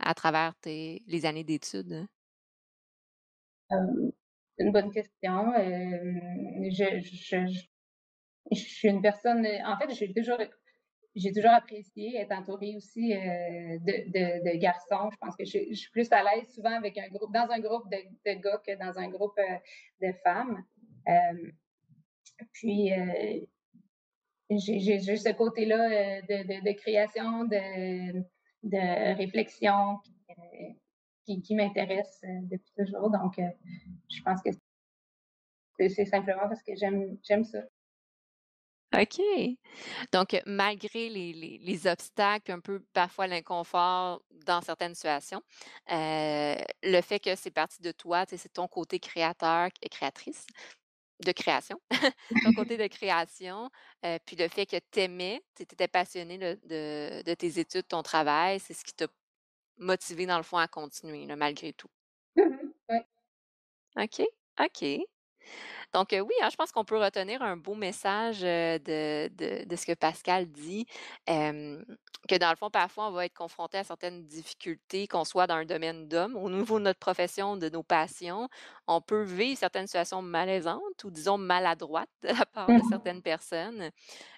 à travers tes les années d'études? C'est une bonne question. Je je je je suis une personne, en fait, j'ai toujours j'ai toujours apprécié être entourée aussi, heu, de garçons. Je pense que je suis plus à l'aise souvent avec un groupe dans un groupe de gars que dans un groupe, heu, de femmes. Puis, J'ai ce côté-là, de création, de réflexion qui, m'intéresse, depuis toujours. Donc, je pense que c'est simplement parce que j'aime ça. OK. Donc, malgré les les les obstacles, un peu parfois l'inconfort dans certaines situations, le fait que c'est parti de toi, c'est ton côté créateur et créatrice de création, ton côté de création, puis le fait que tu aimais, tu étais passionnée de de de tes études, ton travail, c'est ce qui t'a motivé dans le fond à continuer là, malgré tout. Mmh. OK, OK. Donc, oui, hein, je pense qu'on peut retenir un beau message, de de de ce que Pascal dit, que dans le fond, parfois, on va être confronté à certaines difficultés, qu'on soit dans un domaine d'homme, au niveau de notre profession, de nos passions. On peut vivre certaines situations malaisantes ou disons maladroites de la part Mmh de mh. certaines personnes,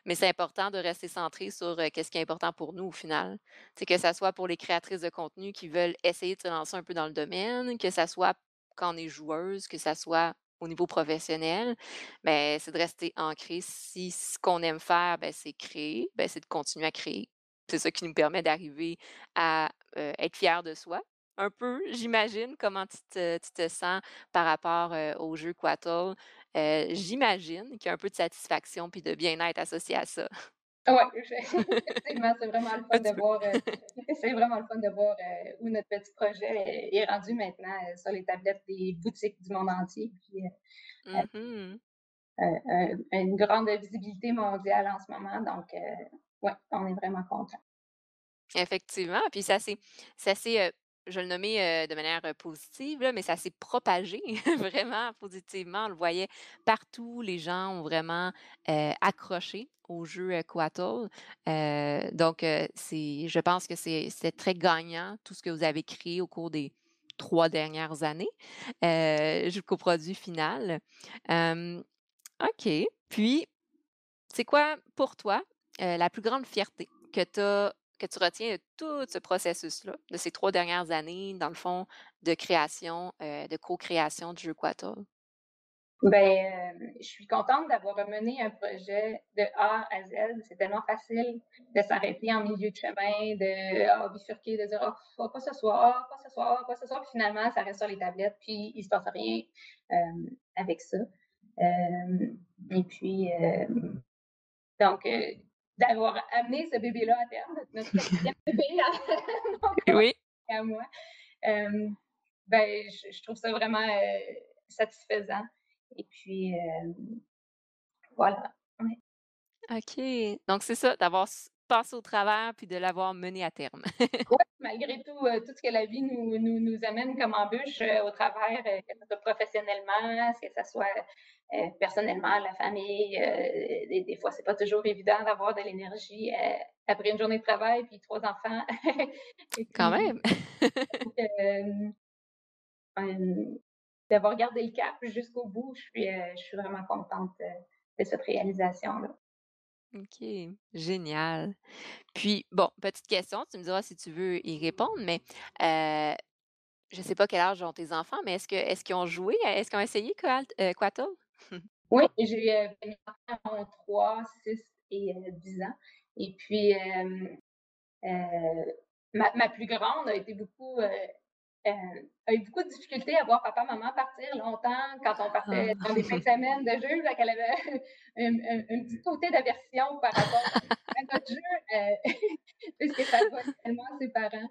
mais c'est important de rester centré sur, qu'est-ce qui est important pour nous au final. C'est que ça soit pour les créatrices de contenu qui veulent essayer de se lancer un peu dans le domaine, que ça soit quand on est joueuse, que ça soit au niveau professionnel, ben, c'est de rester ancré. Si ce qu'on aime faire, ben, c'est créer, ben, c'est de continuer à créer. C'est ça qui nous permet d'arriver à, être fiers de soi. Un peu, j'imagine, comment tu te sens par rapport, au jeu Quattle. J'imagine qu'il y a un peu de satisfaction puis de bien-être associé à ça. Ouais, je effectivement, c'est vraiment le Un fun de voir, heu, c'est vraiment le fun de voir, heu, où notre petit projet est rendu maintenant, heu, sur les tablettes des boutiques du monde entier, puis, Mmh heu, une grande visibilité mondiale en ce moment, donc, ouais, on est vraiment contents. Effectivement, puis ça s'est je le nommer, heu, de manière, positive mais ça s'est propagé vraiment positivement. On le voyait partout, les gens ont vraiment, accroché au jeu, Coatl. Heu, donc, c'est je pense que c'est très gagnant tout ce que vous avez créé au cours des 3 dernières années, heu, jusqu'au produit final. OK, puis c'est quoi pour toi, la plus grande fierté que tu que tu retiens de tout ce processus-là, de ces 3 dernières années, dans le fond, de création, heu, de co-création du jeu Quator? Ben, heu, je suis contente d'avoir mené un projet de A à Z. C'est tellement facile de s'arrêter en milieu de chemin, de, ah, bifurquer, de dire: «Ah, oh, pas ce soir, pas ce soir, pas ce soir», puis finalement, ça reste sur les tablettes, puis il se passe rien, hem, avec ça. Et puis, donc, d'avoir amené ce bébé-là à terme, notre notre 4e bébé à Oui. à moi, hem, ben, je je trouve ça vraiment, heu, satisfaisant et puis, hem, voilà. Ouais. OK. Donc c'est ça, d'avoir s passé au travers puis de l'avoir mené à terme. Ouais, malgré tout, heu, tout ce que la vie nous nous nous amène comme embûches, heu, au travers, heu, que ce soit professionnellement, que ça soit, personnellement, la famille, des des fois, c'est pas toujours évident d'avoir de l'énergie, après une journée de travail puis 3 enfants Quand même. d'avoir gardé le cap jusqu'au bout, je suis, heu, je suis vraiment contente, de cette réalisation-là. OK, génial. Puis bon, petite question, tu me diras si tu veux y répondre, mais, je sais pas quel âge ont tes enfants, mais est-ce que est-ce qu'ils ont joué, est-ce qu'ils ont essayé Quatil? Oui, j'ai, heu, mes enfants ont 3, 6 et heu, 10 ans et puis, ma plus grande a été beaucoup, heu, a eu beaucoup de difficultés à voir papa, maman partir longtemps quand on partait Ah. dans des fins de semaine de jeu, qu'elle avait un petit côté d'aversion par rapport à notre jeu, heu, puisque ça va tellement ses parents.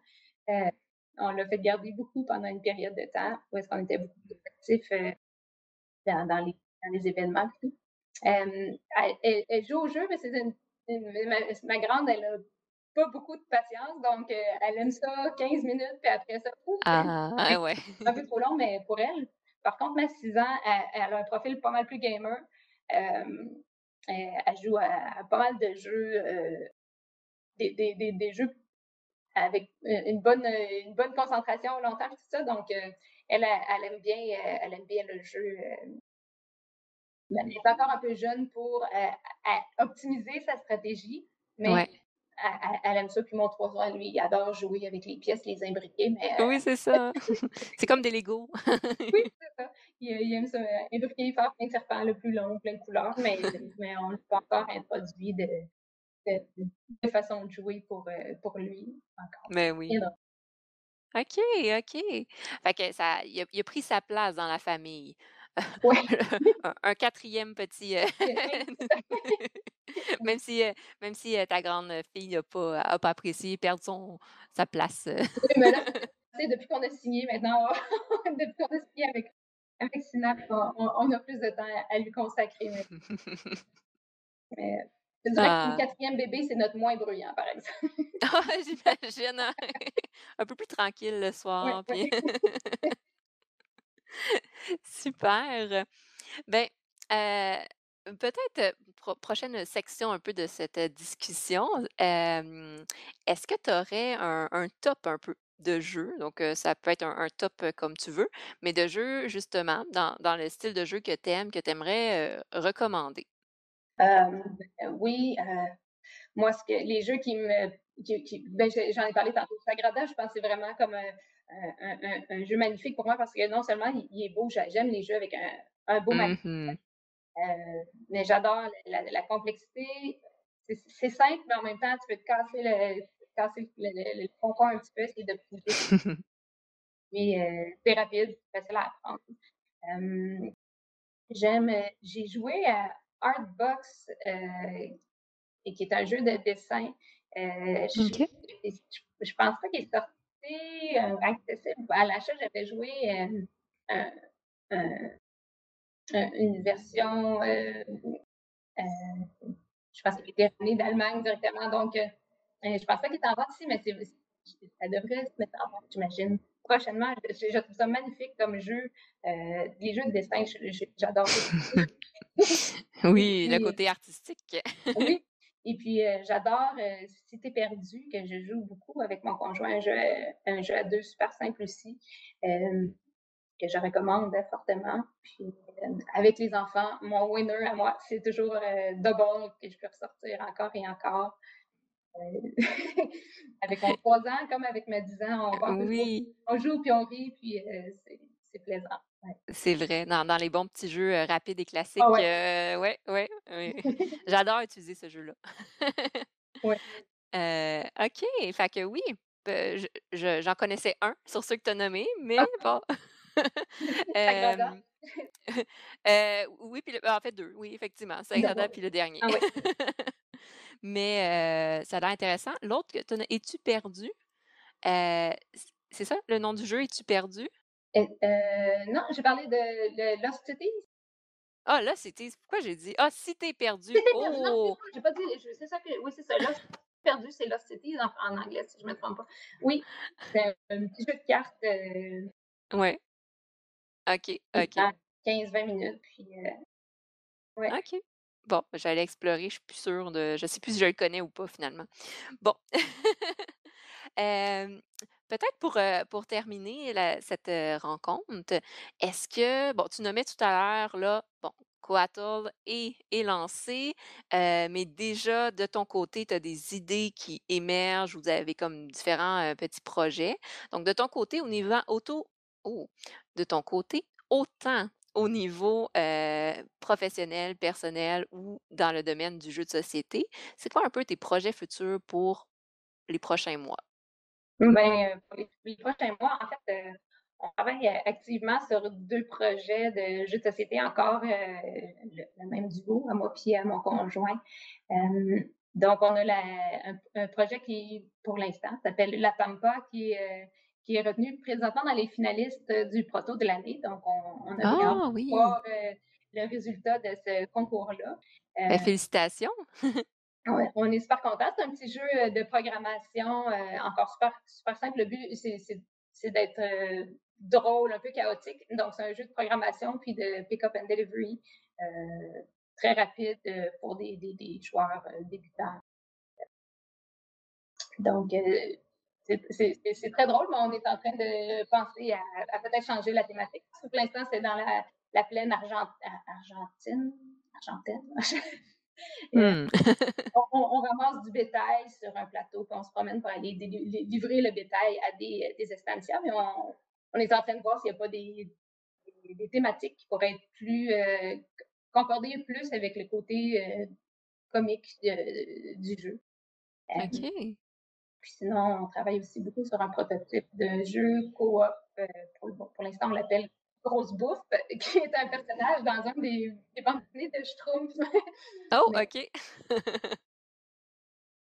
Heu, on l'a fait garder beaucoup pendant une période de temps où est-ce qu'on était beaucoup plus actifs, dans dans les dans les événements elle elle elle joue au jeu, mais c'est une une ma ma grande, elle a pas beaucoup de patience, donc heu, elle aime ça 15 minutes, puis après ça, ouf, Ah, ah ouais. un peu trop long, mais pour elle. Par contre, ma 6 ans, elle elle a un profil pas mal plus gamer. Hem, elle elle joue à à pas mal de jeux, des des des des jeux avec une bonne, une bonne concentration longtemps, tout ça, donc elle, elle aime bien, elle aime bien le jeu, elle est encore un peu jeune pour, optimiser sa stratégie, mais Ouais. Elle aime ça. Puis mon 3 ans, lui, il adore jouer avec les pièces, les imbriquer, mais Oui, heu c'est ça. C'est comme des Legos. oui, c'est ça. Il il aime ça, imbriquer, faire plein de serpents le plus long, plein de couleurs, mais mais on n'a pas encore introduit de de de façon de jouer pour, heu, pour lui encore. Mais oui. OK, OK. Fait que ça il a il a pris sa place dans la famille. Ouais. un un 4e petit, heu même si, heu, même si, heu, ta grande fille a pas a pas apprécié perdre son sa place. Oui, mais là, depuis qu'on a signé maintenant, depuis qu'on a signé avec avec Synapse, on a plus de temps à à lui consacrer maintenant. Mais je dirais que le Ah. 4e bébé, c'est notre moins bruyant, par exemple. Ah, j'imagine, hein. Un peu plus tranquille le soir, ouais. puis Super. Ben, heu, peut-être, pro prochaine section un peu de cette, heu, discussion, est-ce que tu aurais un top un peu de jeux? Donc, ça peut être un top, comme tu veux, mais de jeux justement dans dans le style de jeu que tu aimes, que tu aimerais, recommander? Hem, oui, moi, ce que les jeux qui me qui qui ben, je j'en ai parlé tantôt. Sagrada, je pense c'est vraiment comme un un un un jeu magnifique pour moi parce que non seulement il il est beau, j'a j'aime les jeux avec un un beau heu, mais j'adore la complexité. C'est c'est simple, mais en même temps, tu peux te casser le casser le le le pompon un petit peu, essayer d'optimiser puis, heu, c'est rapide, c'est facile à apprendre. Hem, j'aime, j'ai joué à Artbox, et qui est un jeu de dessin. Je je je pense pas qu'il est sorti, heu, accessible. À l'achat, j'avais joué, un une version, heu, je pense qu'il était d'Allemagne directement, donc je pense pas qu'il est en vente ici, mais ça devrait se mettre en vente, j'imagine, prochainement. Je trouve ça magnifique comme jeu. Les jeux de dessin, j'adore Oui, le côté artistique. Oui et puis, heu, j'adore, heu, Si tu perdu, que je joue beaucoup avec mon conjoint, un jeu un jeu à 2 super simple aussi, hem, que je recommande fortement. Puis, avec les enfants, mon winner à moi, c'est toujours, Double que je peux ressortir encore et encore. Avec mon 3 ans comme avec mes 10 ans, on on peut jouer Oui. on joue puis on rit puis, c'est plaisant. Ouais. C'est vrai, dans dans les bons petits jeux, heu, rapides et classiques, Ah ouais, heu, ouais, ouais, oui. J'adore utiliser ce jeu-là. ouais. Heu, OK, fait que oui, je je j'en connaissais un sur ceux que tu as nommés, mais Ah, bon. Oui, puis le en fait 2, oui, effectivement, Sagrada puis le dernier. Ah. Mais, ça a l'air intéressant. L'autre que tu as Es-tu perdu? C'est ça, le nom du jeu, Es-tu perdu? Et heu, non, j'ai parlé de Lost Cities. Ah, là, c'était pourquoi j'ai dit ah, si tu perdu. C'était perdu, non, Oh! j'ai pas dit c'est ça que oui, c'est ça, Lost perdu, c'est Lost Cities en en anglais, si je me trompe pas. Oui, c'est un petit jeu de cartes, heu, Ouais, OK, OK. prend 15-20 minutes, puis, ouais. OK. Bon, j'allais explorer, je suis plus sûre de je sais plus si je le connais ou pas finalement. Bon. Hem, peut-être pour, heu, pour terminer cette, heu, rencontre, est-ce que bon, tu nommais tout à l'heure là, bon, Coatl est lancé, heu, mais déjà de ton côté, tu as des idées qui émergent, vous avez comme différents, petits projets. Donc de ton côté, au niveau auto oh, de ton côté, autant au niveau, professionnel, personnel ou dans le domaine du jeu de société, c'est quoi un peu tes projets futurs pour les prochains mois? Ben, heu, pour les les prochains mois, en fait, heu, on travaille, heu, activement sur 2 projets de jeux de société encore, le le même duo, à moi puis à mon conjoint. Donc on a la un un projet qui, pour l'instant, s'appelle La Pampa, qui est, heu, qui est retenu présentement dans les finalistes, du proto de l'année. Donc on on a Ah oui! voir, le résultat de ce concours-là. Heu félicitations! On est super contents. C'est un petit jeu, heu, de programmation, heu, encore super simple. Le but, c'est d'être, heu, drôle, un peu chaotique. Donc c'est un jeu de programmation puis de pick-up and delivery, très rapide, pour des joueurs, débutants. Donc c'est très drôle, mais on est en train de penser à peut-être changer la thématique. Pour l'instant, c'est dans la la plaine argent a argentine Mmh. On ramasse du bétail sur un plateau, puis on se promène pour aller livrer le bétail à des, heu, des estancias, mais on on est en train de voir s'il y a pas des des des thématiques qui pourraient être plus, heu, c concorder plus avec le côté, heu, comique de du jeu. OK. puis sinon, on travaille aussi beaucoup sur un prototype de jeu coop, pour pour l'instant, on l'appelle grosse bouffe, qui est un personnage dans un des, des bandes dessinées de Schtroumpf. Oh, OK.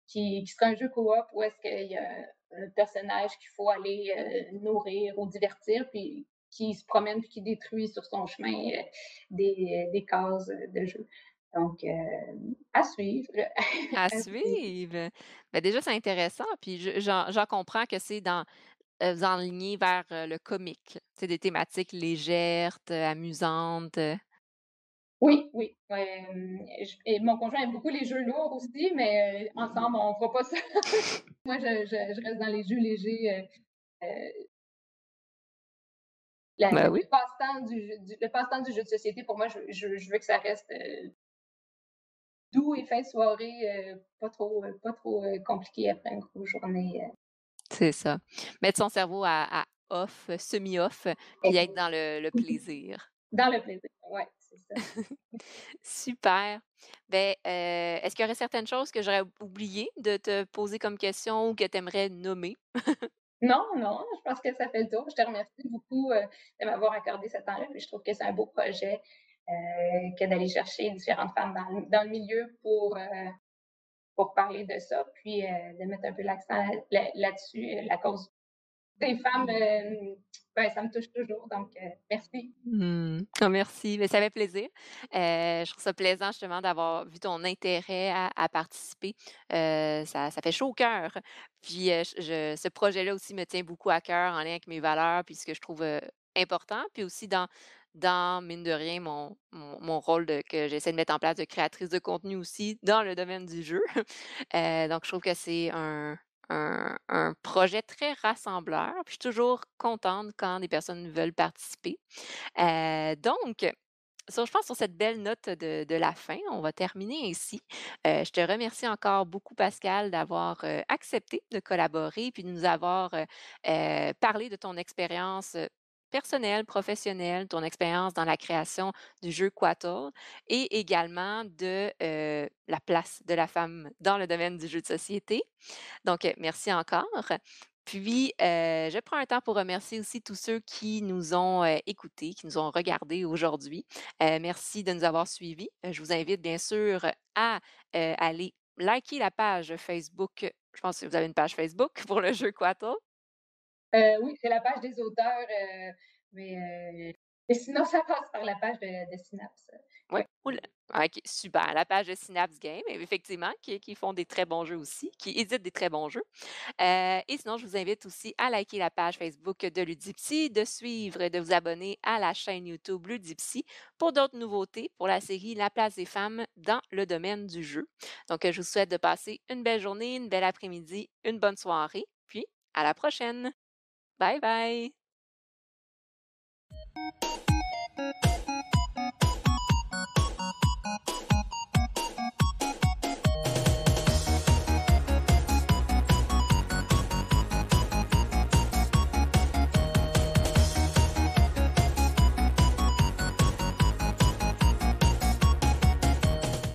qui, qui serait un jeu coop où est-ce qu'il y a un personnage qu'il faut aller euh, nourrir ou divertir, puis qui se promène puis qui détruit sur son chemin euh, des, des cases de jeu. Donc, euh, à suivre. À à suivre. suivre. Ben, déjà, c'est intéressant, puis je j'en j'en comprends que c'est dans heu, vous vers, heu, le comique, sais, des thématiques légères, t amusantes, heu. Oui, oui. j et mon conjoint aime beaucoup les jeux lourds aussi, mais ensemble, on fera pas ça. Moi, je je je reste dans les jeux légers, la Ben le oui. le passe-temps du jeu du le passe-temps du jeu de société, pour moi, je je je veux que ça reste, doux et fin de soirée, pas trop, pas trop, compliqué après une grosse journée. C'est ça. Mettre son cerveau à à off, semi-off, puis être dans le le plaisir. Dans le plaisir, ouais, c'est ça. Super. Beh, heu, est-ce qu'il y aurait certaines choses que j'aurais oublié de te poser comme question ou que tu aimerais nommer? Non, non, je pense que ça fait le tour. Je te remercie beaucoup, heu, de m'avoir accordé ce temps-là, je trouve que c'est un beau projet, que d'aller chercher différentes femmes dans le dans le milieu pour, pour parler de ça, puis, heu, de mettre un peu l'accent là là-dessus, heu, la cause des femmes, ben, ça me touche toujours, donc merci. Ah merci, mais ça fait plaisir. Je trouve ça plaisant justement d'avoir vu ton intérêt à participer. Ça ça fait chaud au cœur. Puis, je ce projet-là aussi me tient beaucoup à cœur en lien avec mes valeurs, puis ce que je trouve, important, puis aussi dans dans, mine de rien, mon mon rôle que j'essaie de mettre en place de créatrice de contenu aussi dans le domaine du jeu. Heu, donc je trouve que c'est un un projet très rassembleur, puis je suis toujours contente quand des personnes veulent participer. Heu, donc, sur je pense sur cette belle note de de la fin, on va terminer ainsi. Heu, je te remercie encore beaucoup Pascal d'avoir, accepté de collaborer puis de nous avoir, parlé de ton expérience, heu, personnelle, professionnelle, ton expérience dans la création du jeu Quatorle et également de, heu, la place de la femme dans le domaine du jeu de société. Donc, heu, merci encore. Puis, heu, je prends un temps pour remercier aussi tous ceux qui nous ont, écoutés, qui nous ont regardés aujourd'hui. Merci de nous avoir suivis. Je vous invite bien sûr à, aller liker la page Facebook. Je pense que vous avez une page Facebook pour le jeu Quatorle? Heu, oui, c'est la page des auteurs, mais heu, mais sinon ça passe par la page de Synapse, Oui, cool. OK, super. La page de Synapse Games, effectivement, qui font des très bons jeux aussi, qui éditent des très bons jeux. Et sinon, je vous invite aussi à liker la page Facebook de Ludipsy, de suivre et de vous abonner à la chaîne YouTube Ludipsy pour d'autres nouveautés pour la série La place des femmes dans le domaine du jeu. Donc, je vous souhaite de passer une belle journée, une belle après-midi, une bonne soirée, puis à la prochaine. Bye bye.